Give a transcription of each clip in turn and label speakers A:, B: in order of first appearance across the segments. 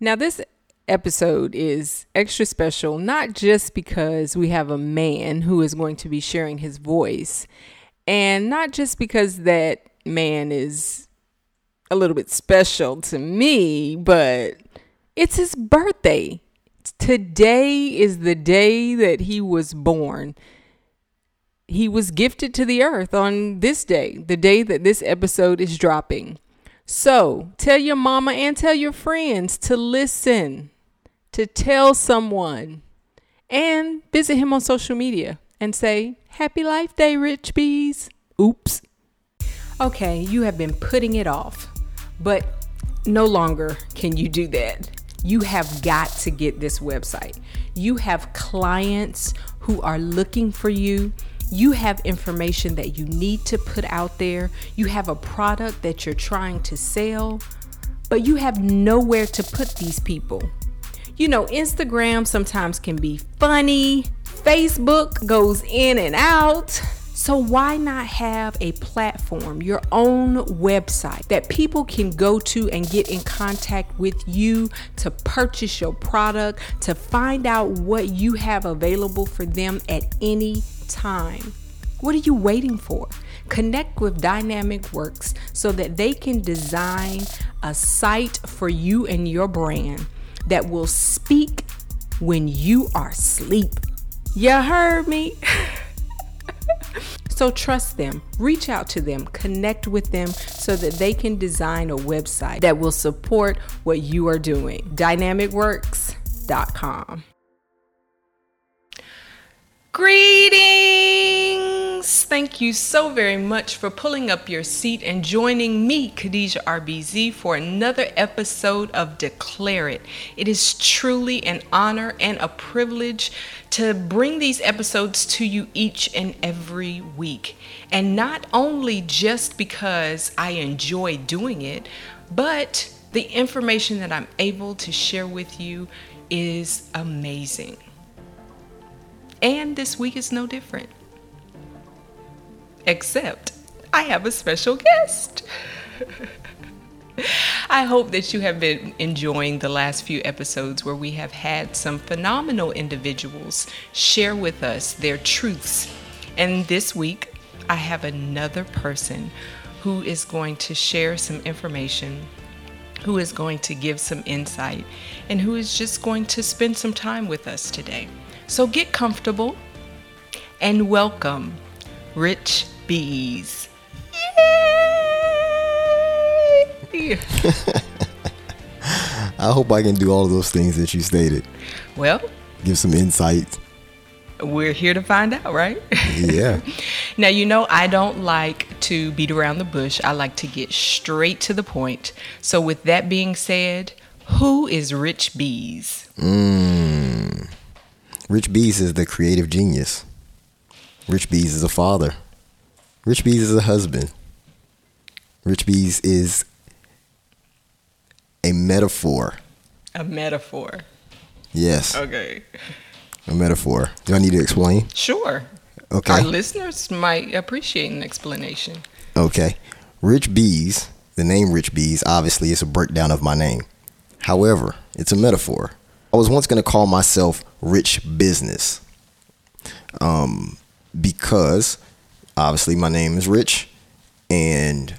A: Now, this episode is extra special, not just because we have a man who is going to be sharing his voice, and not just because that man is a little bit special to me, but it's his birthday. Today is the day that he was born. He was gifted to the earth on this day, the day that this episode is dropping. So tell your mama and tell your friends to listen, to tell someone, and visit him on social media and say, Happy Life Day, Rich Bees. Oops. Okay, you have been putting it off, but no longer can you do that. You have got to get this website. You have clients who are looking for you you have information that you need to put out there, you have a product that you're trying to sell, but you have nowhere to put these people. You know, Instagram sometimes can be funny, Facebook goes in and out. So, why not have a platform, your own website that people can go to and get in contact with you to purchase your product, to find out what you have available for them at any time. What are you waiting for? Connect with Dynamik Works so that they can design a site for you and your brand that will speak when you are asleep. You heard me? so trust them, reach out to them, connect with them so that they can design a website that will support what you are doing. DynamikWorks.com. Greetings! Thank you so very much for pulling up your seat and joining me, Khadijah RBZ, for another episode of Declare It. It is truly an honor and a privilege to bring these episodes to you each and every week. And not only just because I enjoy doing it, but the information that I'm able to share with you is amazing. And this week is no different. Except I have a special guest. I hope that you have been enjoying the last few episodes where we have had some phenomenal individuals share with us their truths. And this week, I have another person who is going to share some information, who is going to give some insight, and who is just going to spend some time with us today. So get comfortable and welcome Rich Bees.
B: Yay! I hope I can do all of those things that you stated.
A: Well,
B: give some insight.
A: We're here to find out, right?
B: Yeah.
A: now, you know, I don't like to beat around the bush. I like to get straight to the point. So, with that being said, who is Rich Bees?
B: Mmm. Rich Bees is the creative genius. Rich Bees is a father. Rich Bees is a husband. Rich Bees is a metaphor.
A: A metaphor.
B: Yes.
A: Okay.
B: A metaphor. Do I need to explain?
A: Sure.
B: Okay.
A: Our listeners might appreciate an explanation.
B: Okay. Rich Bees, the name Rich Bees, obviously is a breakdown of my name. However, it's a metaphor. I was once going to call myself Rich Business um, because obviously my name is Rich and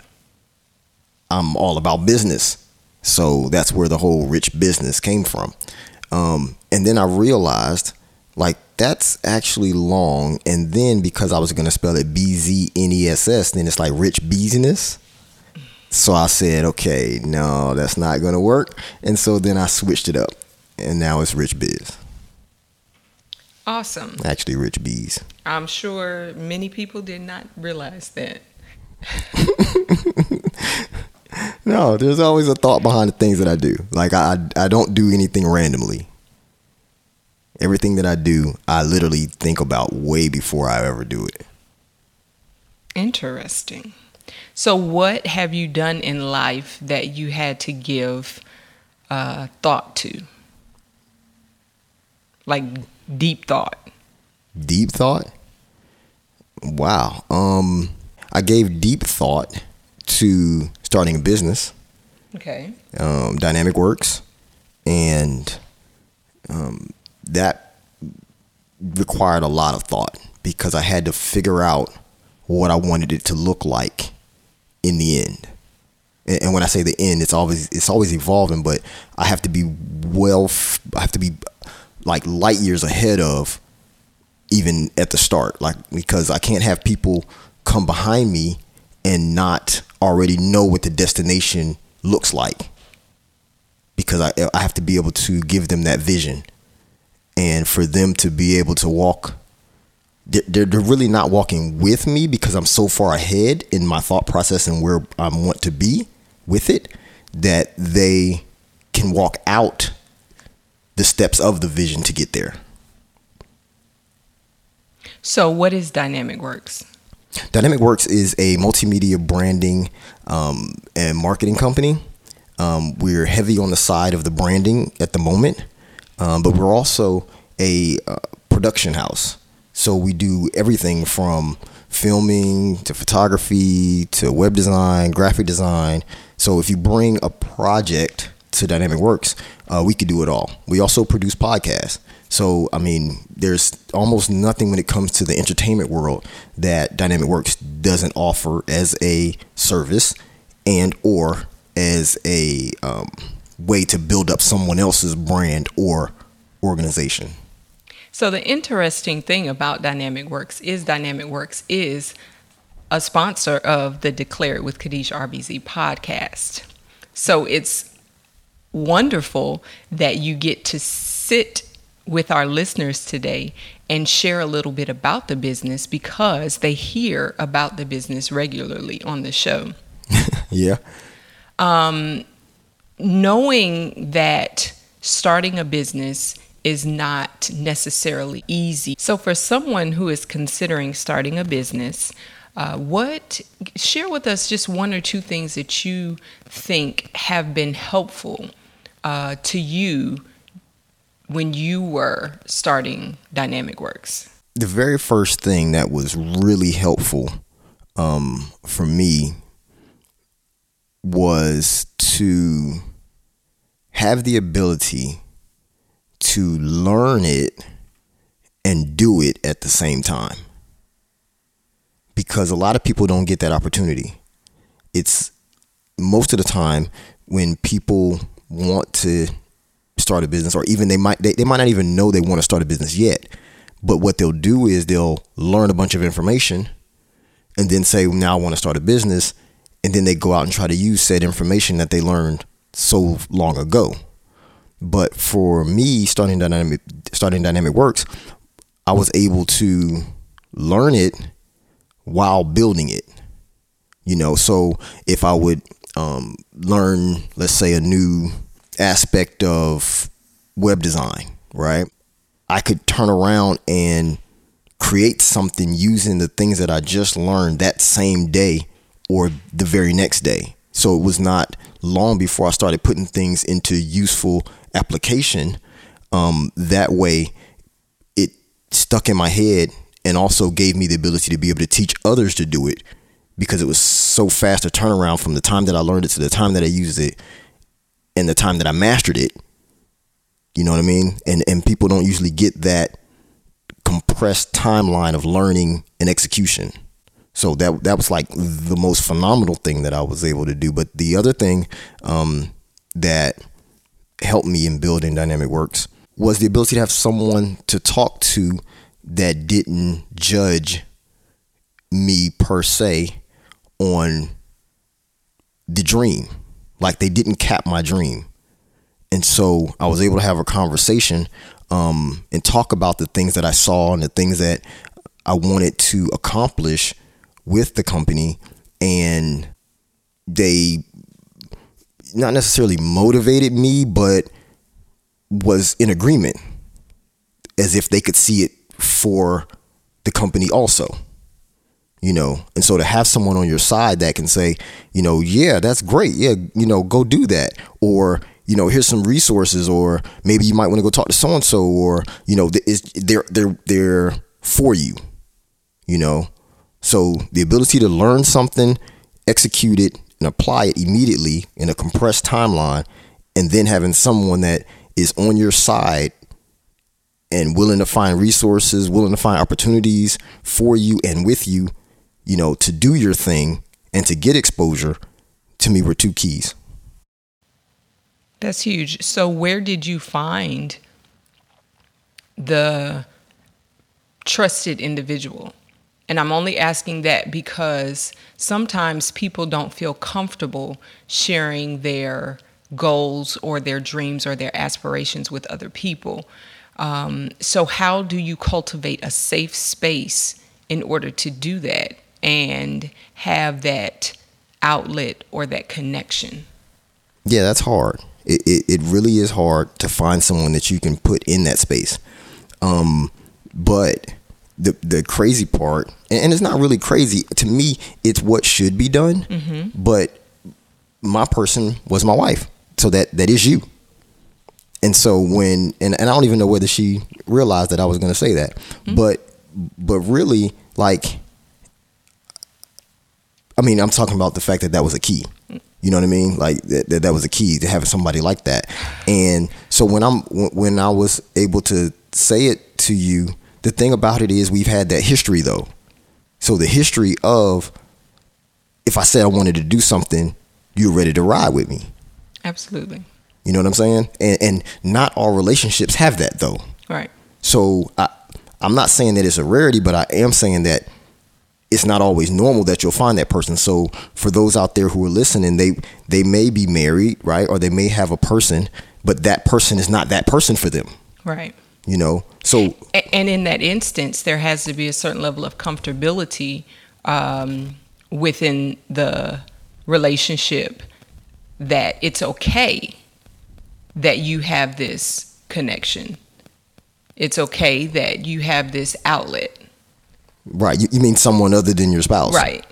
B: I'm all about business. So that's where the whole rich business came from. Um, and then I realized like that's actually long. And then because I was going to spell it B Z N E S S, then it's like rich business. So I said, okay, no, that's not going to work. And so then I switched it up and now it's Rich Biz.
A: Awesome.
B: Actually, Rich Bees.
A: I'm sure many people did not realize that.
B: no, there's always a thought behind the things that I do. Like I, I don't do anything randomly. Everything that I do, I literally think about way before I ever do it.
A: Interesting. So, what have you done in life that you had to give uh, thought to? Like deep thought?
B: Deep thought? Wow. Um I gave deep thought to starting a business.
A: Okay.
B: Um, Dynamik Works. and um, that required a lot of thought because I had to figure out what I wanted it to look like in the end. And, and when I say the end, it's always it's always evolving, but I have to be well. I have to be like light years ahead of even at the start, like because I can't have people come behind me and not already know what the destination looks like because I, I have to be able to give them that vision. And for them to be able to walk they're, they're really not walking with me because I'm so far ahead in my thought process and where I want to be with it that they can walk out the steps of the vision to get there.
A: So, what is Dynamik Works?
B: Dynamik Works is a multimedia branding um, and marketing company. Um, we're heavy on the side of the branding at the moment, um, but we're also a uh, production house. So we do everything from filming to photography to web design, graphic design. So if you bring a project to Dynamik Works, uh, we could do it all. We also produce podcasts. So, I mean, there's almost nothing when it comes to the entertainment world that Dynamik Works doesn't offer as a service and or as a um, way to build up someone else's brand or organization.
A: So the interesting thing about Dynamik Works is Dynamik Works is a sponsor of the Declare It with Khadijah RBZ podcast. So it's wonderful that you get to sit with our listeners today and share a little bit about the business because they hear about the business regularly on the show.
B: yeah.
A: Um, knowing that starting a business is not necessarily easy. So, for someone who is considering starting a business, uh, what share with us just one or two things that you think have been helpful uh, to you when you were starting Dynamik Works?
B: The very first thing that was really helpful um, for me was to have the ability to learn it and do it at the same time. Because a lot of people don't get that opportunity. It's most of the time when people want to start a business or even they might they, they might not even know they want to start a business yet. But what they'll do is they'll learn a bunch of information and then say, now I want to start a business. And then they go out and try to use said information that they learned so long ago. But for me, starting dynamic starting dynamic works, I was able to learn it while building it. You know, so if I would um, learn, let's say, a new aspect of web design, right? I could turn around and create something using the things that I just learned that same day or the very next day. So it was not long before I started putting things into useful application. Um, that way, it stuck in my head and also gave me the ability to be able to teach others to do it because it was so fast to turn around from the time that I learned it to the time that I used it and the time that I mastered it. You know what I mean? And and people don't usually get that compressed timeline of learning and execution. So that that was like the most phenomenal thing that I was able to do. But the other thing um, that helped me in building Dynamik Works was the ability to have someone to talk to that didn't judge me per se on the dream. Like they didn't cap my dream. And so I was able to have a conversation um, and talk about the things that I saw and the things that I wanted to accomplish with the company. And they not necessarily motivated me, but was in agreement as if they could see it for the company also. You know, and so to have someone on your side that can say, you know, yeah, that's great. Yeah, you know, go do that. Or, you know, here's some resources, or maybe you might want to go talk to so and so, or, you know, they're they're they're for you. You know. So the ability to learn something, execute it, and apply it immediately in a compressed timeline and then having someone that is on your side and willing to find resources, willing to find opportunities for you and with you, you know, to do your thing and to get exposure, to me were two keys.
A: That's huge. So, where did you find the trusted individual? And I'm only asking that because sometimes people don't feel comfortable sharing their goals or their dreams or their aspirations with other people. Um, so, how do you cultivate a safe space in order to do that and have that outlet or that connection?
B: Yeah, that's hard. It, it, it really is hard to find someone that you can put in that space. Um, but the the crazy part, and it's not really crazy to me. It's what should be done. Mm-hmm. But my person was my wife, so that that is you. And so when and, and I don't even know whether she realized that I was going to say that, mm-hmm. but but really like I mean, I'm talking about the fact that that was a key. You know what I mean? Like that, that, that was a key to having somebody like that. And so when I'm when I was able to say it to you, the thing about it is we've had that history though. So the history of if I said I wanted to do something, you're ready to ride with me.
A: Absolutely.
B: You know what I'm saying? And and not all relationships have that though.
A: Right.
B: So I I'm not saying that it's a rarity, but I am saying that it's not always normal that you'll find that person. So for those out there who are listening, they they may be married, right? Or they may have a person, but that person is not that person for them.
A: Right.
B: You know. So
A: and in that instance, there has to be a certain level of comfortability um, within the relationship that it's okay that you have this connection. It's okay that you have this outlet
B: Right. You, you mean someone other than your spouse?
A: Right.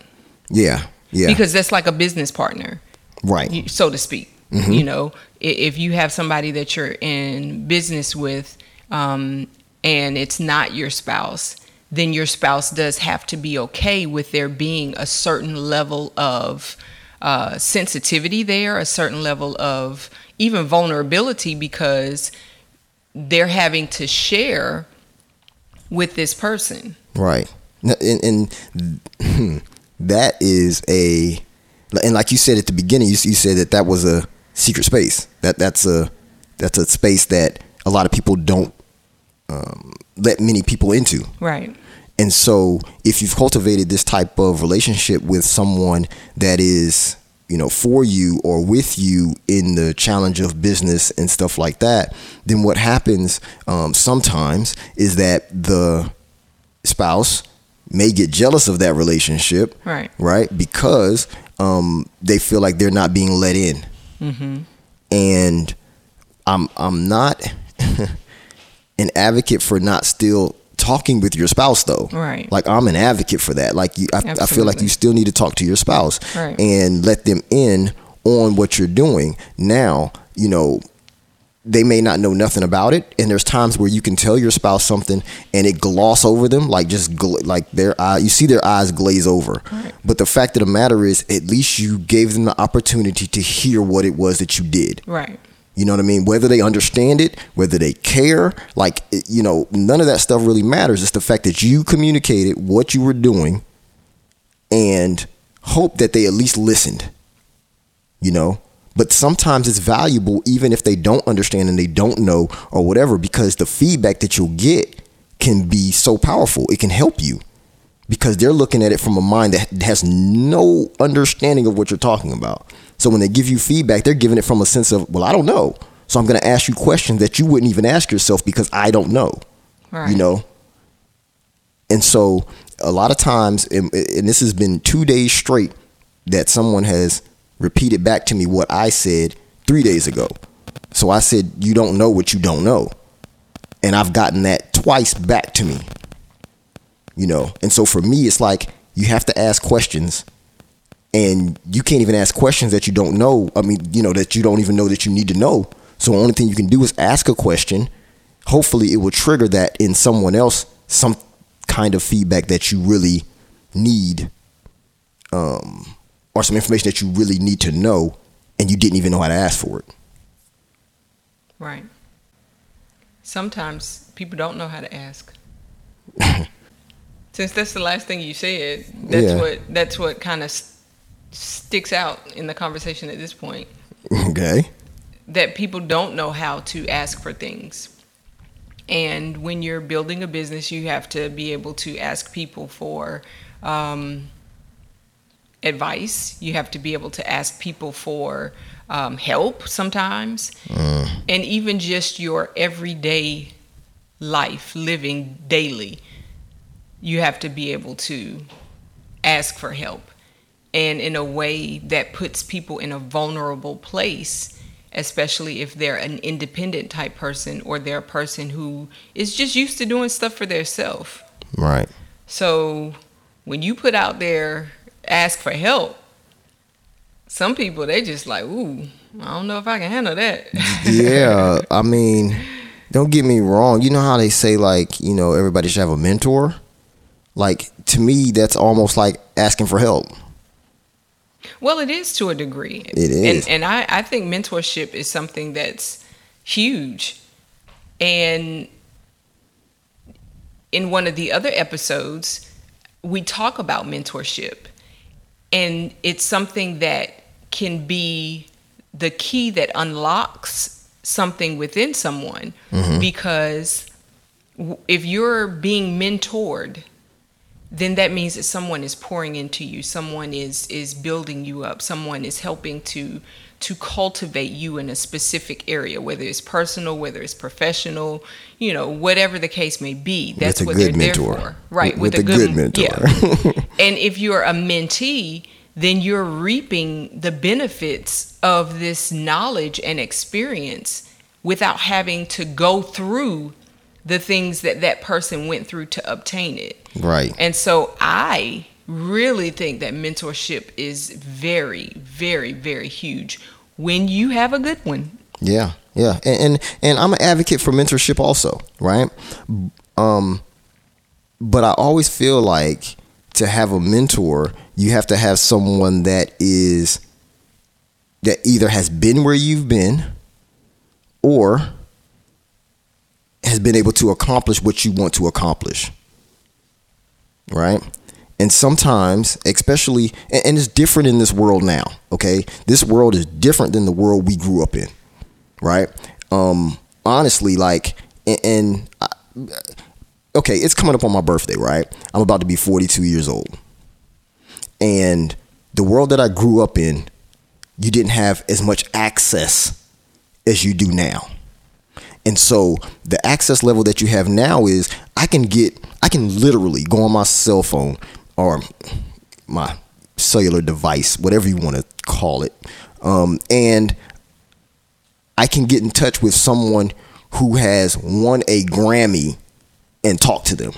B: Yeah. Yeah.
A: Because that's like a business partner.
B: Right.
A: So to speak. Mm-hmm. You know, if you have somebody that you're in business with um, and it's not your spouse, then your spouse does have to be okay with there being a certain level of uh, sensitivity there, a certain level of even vulnerability because they're having to share with this person.
B: Right and, and that is a and like you said at the beginning, you, you said that that was a secret space. That that's a that's a space that a lot of people don't um, let many people into.
A: Right.
B: And so, if you've cultivated this type of relationship with someone that is, you know, for you or with you in the challenge of business and stuff like that, then what happens um, sometimes is that the spouse may get jealous of that relationship,
A: right?
B: Right, because um, they feel like they're not being let in, mm-hmm. and I'm I'm not an advocate for not still talking with your spouse though.
A: Right.
B: Like i'm an advocate for that. Like you I, I, feel like you still need to talk to your spouse right. and let them in on what you're doing. Now you know they may not know nothing about it. And there's times where you can tell your spouse something and it gloss over them like just gl- like their eye you see their eyes glaze over. Right. but the fact of the matter is at least you gave them the opportunity to hear what it was that you did.
A: Right.
B: You know what i mean? Whether they understand it whether they care like eh, you know none of that stuff really matters. It's the fact that you communicated what you were doing and hope that they at least listened you know but sometimes it's valuable even if they don't understand and they don't know or whatever because the feedback that you'll get can be so powerful. It can help you because they're looking at it from a mind that has no understanding of what you're talking about. So when they give you feedback they're giving it from a sense of well i don't know. So i'm going to ask you questions that you wouldn't even ask yourself because i don't know right. you know? And so a lot of times and, and this has been two days straight that someone has repeated back to me what I said three days ago. So I said, You don't know what you don't know. And I've gotten that twice back to me. You know, and so for me, it's like you have to ask questions and you can't even ask questions that you don't know. I mean, you know, that you don't even know that you need to know. So the only thing you can do is ask a question. Hopefully, it will trigger that in someone else, some kind of feedback that you really need. Um, or some information that you really need to know and you didn't even know how to ask for it.
A: Right. Sometimes people don't know how to ask. Since that's the last thing you said, that's
B: Yeah.
A: what that's what kind of st- sticks out in the conversation at this point.
B: Okay.
A: that people don't know how to ask for things. And when you're building a business, you have to be able to ask people for um, advice. You have to be able to ask people for um, help sometimes. And even just your everyday life, living daily, you have to be able to ask for help and in a way that puts people in a vulnerable place especially if they're an independent type person or they're a person who is just used to doing stuff for themselves
B: Right.
A: so when you put out there ask for help some people they just like ooh i don't know if i can handle that
B: yeah, I mean, don't get me wrong. You know how they say like, you know, everybody should have a mentor? Like to me that's almost like asking for help.
A: Well, it is to a degree.
B: It is.
A: And, and I, I think mentorship is something that's huge. And in one of the other episodes, we talk about mentorship. And it's something that can be the key that unlocks something within someone. Mm-hmm. Because if you're being mentored then that means that someone is pouring into you. Someone is is building you up. Someone is helping to to cultivate you in a specific area whether it's personal whether it's professional you know whatever the case may be that's
B: a
A: what
B: good
A: they're
B: mentor.
A: there for right
B: With a good mentor.
A: yeah and if you're a mentee then you're reaping the benefits of this knowledge and experience without having to go through the things that that person went through to obtain it
B: Right.
A: and so I really think that mentorship is very, very, very huge when you have a good one.
B: Yeah, yeah, and, and and I'm an advocate for mentorship also, right? Um, but I always feel like to have a mentor, you have to have someone that is that either has been where you've been, or has been able to accomplish what you want to accomplish, right? And sometimes, especially, and, and it's different in this world now. Okay, this world is different than the world we grew up in, right? Um, honestly, like, and, and I, okay, it's coming up on my birthday, right? I'm about to be 42 years old, and the world that I grew up in, you didn't have as much access as you do now. And so the access level that you have now is I can get I can literally go on my cell phone or my cellular device, whatever you want to call it, um, and I can get in touch with someone who has won a Grammy and talk to them.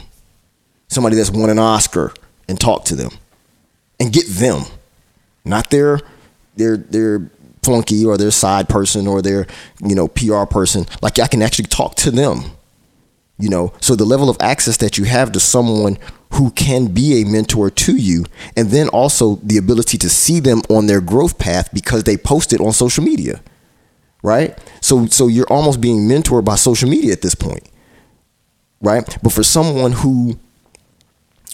B: Somebody that's won an Oscar and talk to them and get them, not their their their flunky or their side person or their you know PR person. Like I can actually talk to them. You know, so the level of access that you have to someone who can be a mentor to you, and then also the ability to see them on their growth path because they post it on social media, right? So, so you're almost being mentored by social media at this point, right? But for someone who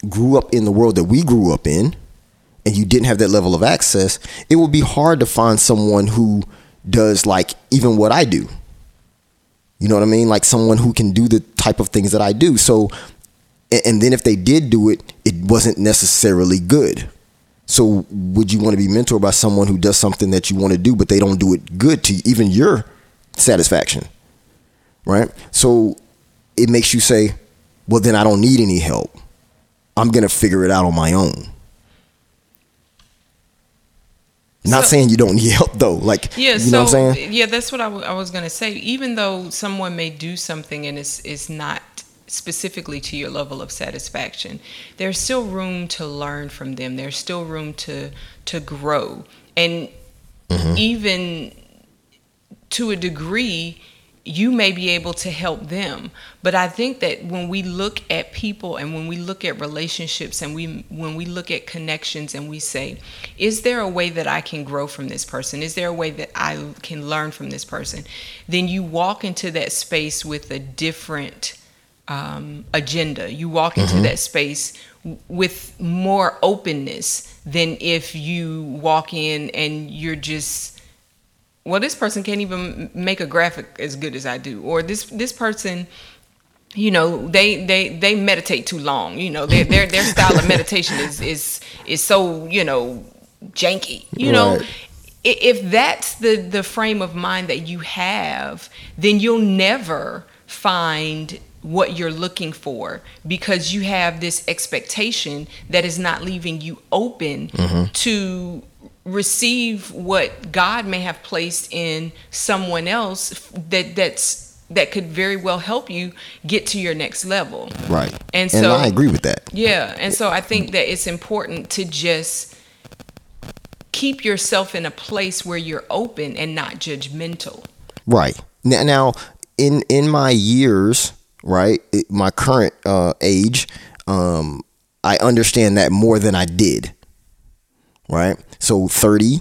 B: grew up in the world that we grew up in, and you didn't have that level of access, it would be hard to find someone who does like even what I do. You know what I mean? Like someone who can do the type of things that I do. So, and then if they did do it, it wasn't necessarily good. So, would you want to be mentored by someone who does something that you want to do, but they don't do it good to even your satisfaction? Right? So, it makes you say, well, then I don't need any help. I'm going to figure it out on my own. Not
A: So-
B: saying you don't need help though. Like,
A: Yeah,
B: you
A: so
B: know what I'm saying?
A: yeah, that's what I, w- I was gonna say. Even though someone may do something and it's it's not specifically to your level of satisfaction, there's still room to learn from them. There's still room to to grow, and
B: Mm-hmm.
A: even to a degree, you may be able to help them but i think that when we look at people and when we look at relationships and we when we look at connections and we say is there a way that i can grow from this person is there a way that i can learn from this person then you walk into that space with a different um, agenda. You walk into mm-hmm. that space with more openness than if you walk in and you're just well this person can't even make a graphic as good as i do or this this person you know they they they meditate too long you know their their, their style of meditation is is is so you know janky you know? If that's the the frame of mind that you have then you'll never find what you're looking for because you have this expectation that is not leaving you open mm-hmm. to receive what God may have placed in someone else that that's that could very well help you get to your next level.
B: Right. And so and I agree with that.
A: Yeah. And so I think that it's important to just keep yourself in a place where you're open and not judgmental.
B: Right. Now, now in in my years, right, my current uh, age, um, I understand that more than I did right? So 30,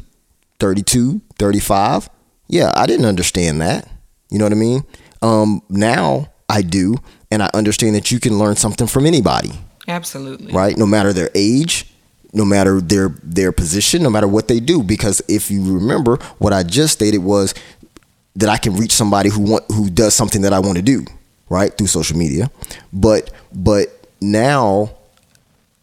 B: 32, 35. Yeah, I didn't understand that. You know what I mean? Um, now I do, and I understand that you can learn something from anybody.
A: Absolutely.
B: Right? No matter their age, no matter their their position, no matter what they do. Because if you remember, what I just stated was that I can reach somebody who want who does something that I want to do, right? Through social media. But but now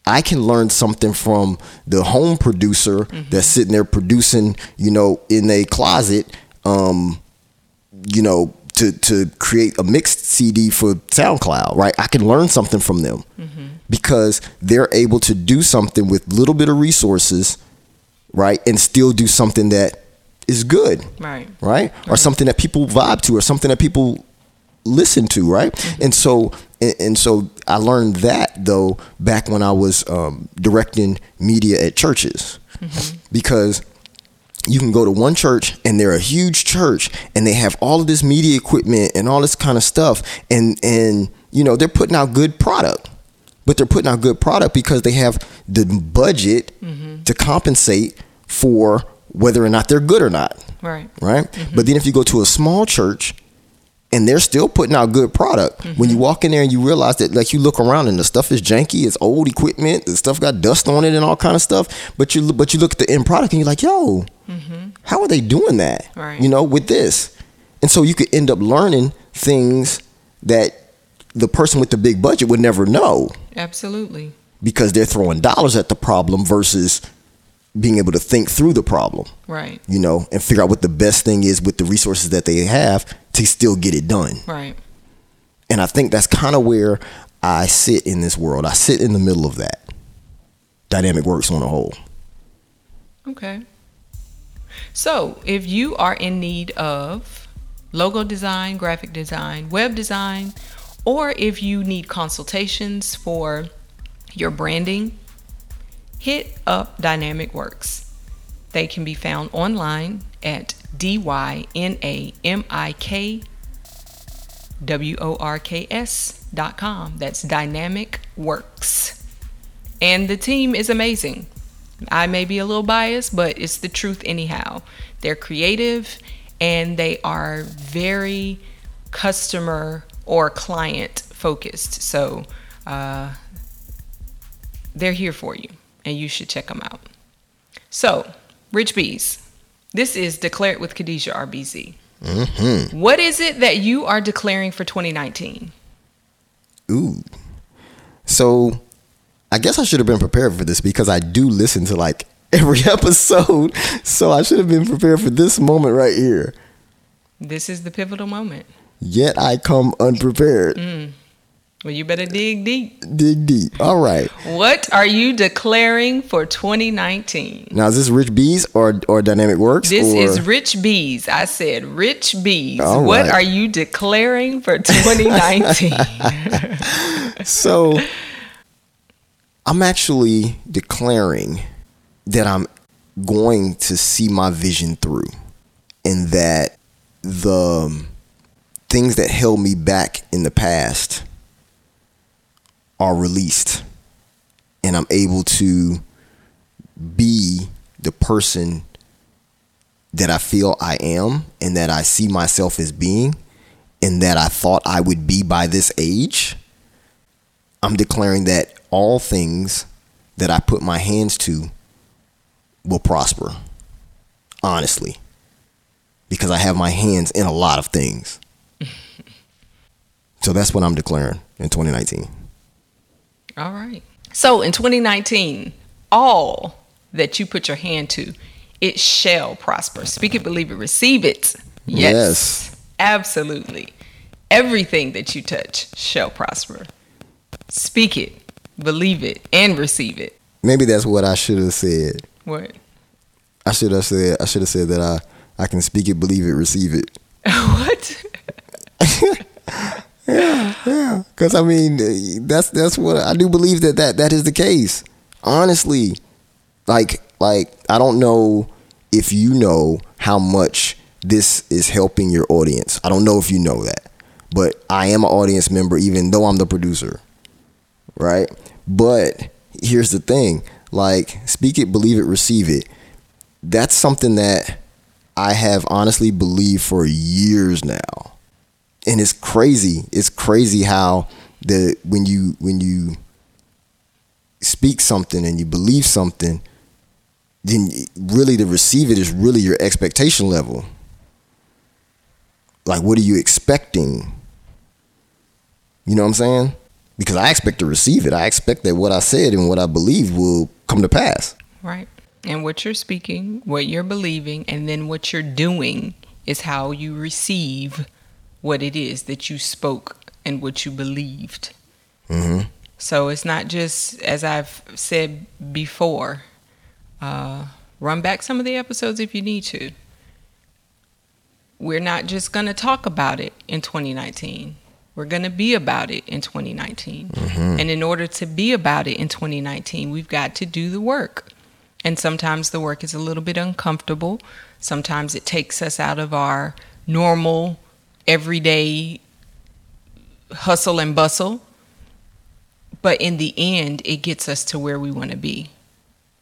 B: I can learn something from the home producer mm-hmm. that's sitting there producing, you know, in a closet, um, you know, to to create a mixed CD for SoundCloud, right? I can learn something from them mm-hmm. because they're able to do something with little bit of resources, right, and still do something that is good,
A: right,
B: right, or something that people vibe to, or something that people listen to, right? Mm-hmm. And so and, so I learned that though back when I was um, directing media at churches, mm-hmm. because you can go to one church and they're a huge church and they have all of this media equipment and all this kind of stuff, and and you know they're putting out good product, but they're putting out good product because they have the budget mm-hmm. to compensate for whether or not they're good or not.
A: Right.
B: Right. Mm-hmm. But then if you go to a small church and they're still putting out good product. Mm-hmm. When you walk in there and you realize that, like, you look around and the stuff is janky, it's old equipment, the stuff got dust on it and all kind of stuff. But you, but you look at the end product and you're like, yo, mm-hmm. how are they doing that?
A: Right.
B: You know, with this, and so you could end up learning things that the person with the big budget would never know.
A: Absolutely.
B: Because they're throwing dollars at the problem versus being able to think through the problem.
A: Right.
B: You know, and figure out what the best thing is with the resources that they have to still get it done.
A: Right.
B: And I think that's kind of where I sit in this world. I sit in the middle of that. Dynamic works on a whole.
A: Okay. So, if you are in need of logo design, graphic design, web design, or if you need consultations for your branding, hit up Dynamik Works. They can be found online at D Y N A M I K W O R K S dot com. That's Dynamik Works. And the team is amazing. I may be a little biased, but it's the truth anyhow. They're creative and they are very customer or client focused. So uh, they're here for you and you should check them out. So, Rich Bees, this is Declare it with Khadijah RBZ. Mm-hmm. What is it that you are declaring for 2019?
B: Ooh. So, I guess I should have been prepared for this because I do listen to like every episode. So, I should have been prepared for this moment right here.
A: This is the pivotal moment.
B: Yet I come unprepared. Mm.
A: Well, you better dig deep.
B: Dig deep. All right.
A: What are you declaring for 2019?
B: Now, is this Rich Bees or or Dynamik Works?
A: This
B: or?
A: is Rich Bees. I said Rich Bees. All what right. are you declaring for 2019?
B: so, I'm actually declaring that I'm going to see my vision through and that the things that held me back in the past are released and I'm able to be the person that I feel I am and that I see myself as being and that I thought I would be by this age, I'm declaring that all things that I put my hands to will prosper. Honestly. Because I have my hands in a lot of things. so that's what I'm declaring in 2019.
A: All right. So in 2019, all that you put your hand to, it shall prosper. Speak it, believe it, receive it. Yes. yes. Absolutely. Everything that you touch shall prosper. Speak it, believe it, and receive it.
B: Maybe that's what I should have said.
A: What?
B: I should have said I should have said that I I can speak it, believe it, receive it.
A: what?
B: yeah, yeah. Because I mean, that's that's what I do believe that that that is the case. Honestly, like like I don't know if you know how much this is helping your audience. I don't know if you know that, but I am an audience member, even though I'm the producer, right? But here's the thing: like, speak it, believe it, receive it. That's something that I have honestly believed for years now and it's crazy. It's crazy how the when you when you speak something and you believe something, then really to receive it is really your expectation level. Like, what are you expecting? You know what I'm saying? Because I expect to receive it. I expect that what I said and what I believe will come to pass.
A: Right. And what you're speaking, what you're believing, and then what you're doing is how you receive what it is that you spoke and what you believed. Mm-hmm. So it's not just, as I've said before, uh, run back some of the episodes if you need to. We're not just going to talk about it in 2019. We're going to be about it in 2019. Mm-hmm. And in order to be about it in 2019, we've got to do the work. And sometimes the work is a little bit uncomfortable. Sometimes it takes us out of our normal everyday hustle and bustle. But in the end, it gets us to where we want to be.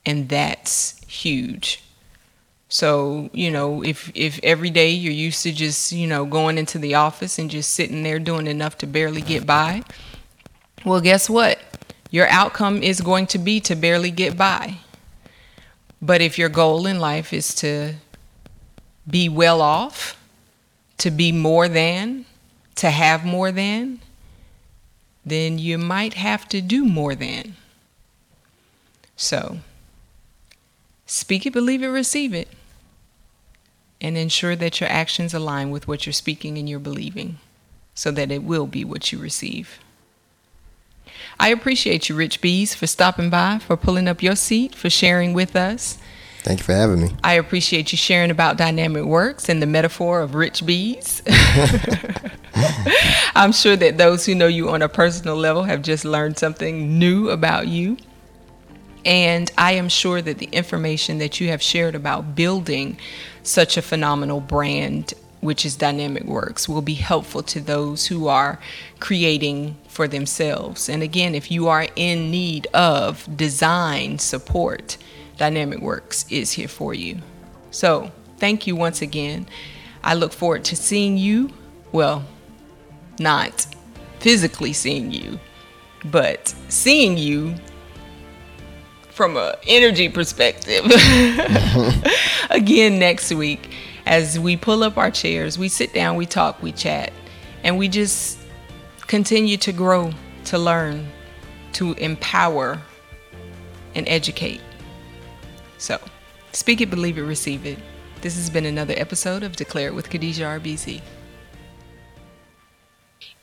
A: And that's huge. So, you know, if if every day you're used to just, you know, going into the office and just sitting there doing enough to barely get by, well, guess what? Your outcome is going to be to barely get by. But if your goal in life is to be well off, to be more than, to have more than, then you might have to do more than. So, speak it, believe it, receive it, and ensure that your actions align with what you're speaking and you're believing so that it will be what you receive. I appreciate you, Rich Bees, for stopping by, for pulling up your seat, for sharing with us.
B: Thank you for having me.
A: I appreciate you sharing about Dynamik Works and the metaphor of rich bees. I'm sure that those who know you on a personal level have just learned something new about you. And I am sure that the information that you have shared about building such a phenomenal brand, which is Dynamik Works, will be helpful to those who are creating for themselves. And again, if you are in need of design support, Dynamik Works is here for you. So, thank you once again. I look forward to seeing you. Well, not physically seeing you, but seeing you from an energy perspective again next week as we pull up our chairs, we sit down, we talk, we chat, and we just continue to grow, to learn, to empower, and educate. So, speak it, believe it, receive it. This has been another episode of Declare It with Khadijah RBZ.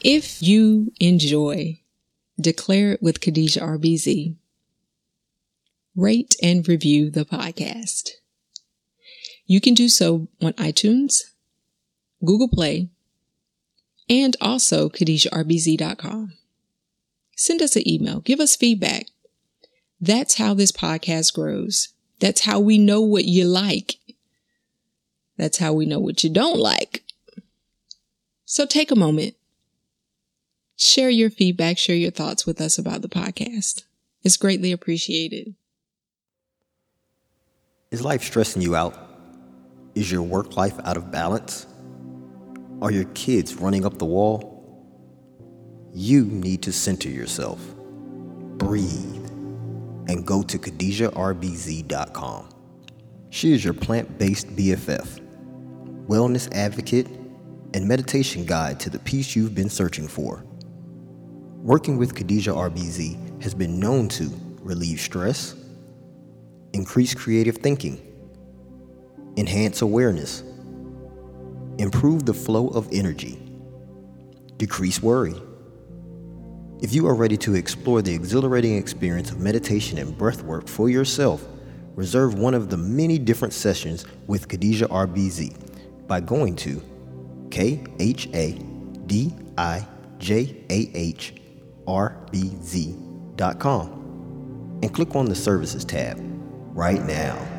A: If you enjoy Declare It with Khadijah RBZ, rate and review the podcast. You can do so on iTunes, Google Play, and also KhadijahRBZ.com. Send us an email. Give us feedback. That's how this podcast grows. That's how we know what you like. That's how we know what you don't like. So take a moment, share your feedback, share your thoughts with us about the podcast. It's greatly appreciated.
B: Is life stressing you out? Is your work life out of balance? Are your kids running up the wall? You need to center yourself, breathe, and go to KhadijahRBZ.com. She is your plant based BFF, wellness advocate, and meditation guide to the peace you've been searching for. Working with Khadijah RBZ has been known to relieve stress, increase creative thinking, enhance awareness, improve the flow of energy, decrease worry if you are ready to explore the exhilarating experience of meditation and breathwork for yourself, reserve one of the many different sessions with Khadijah RBZ by going to K H A D I J A H R B Z.com and click on the Services tab right now.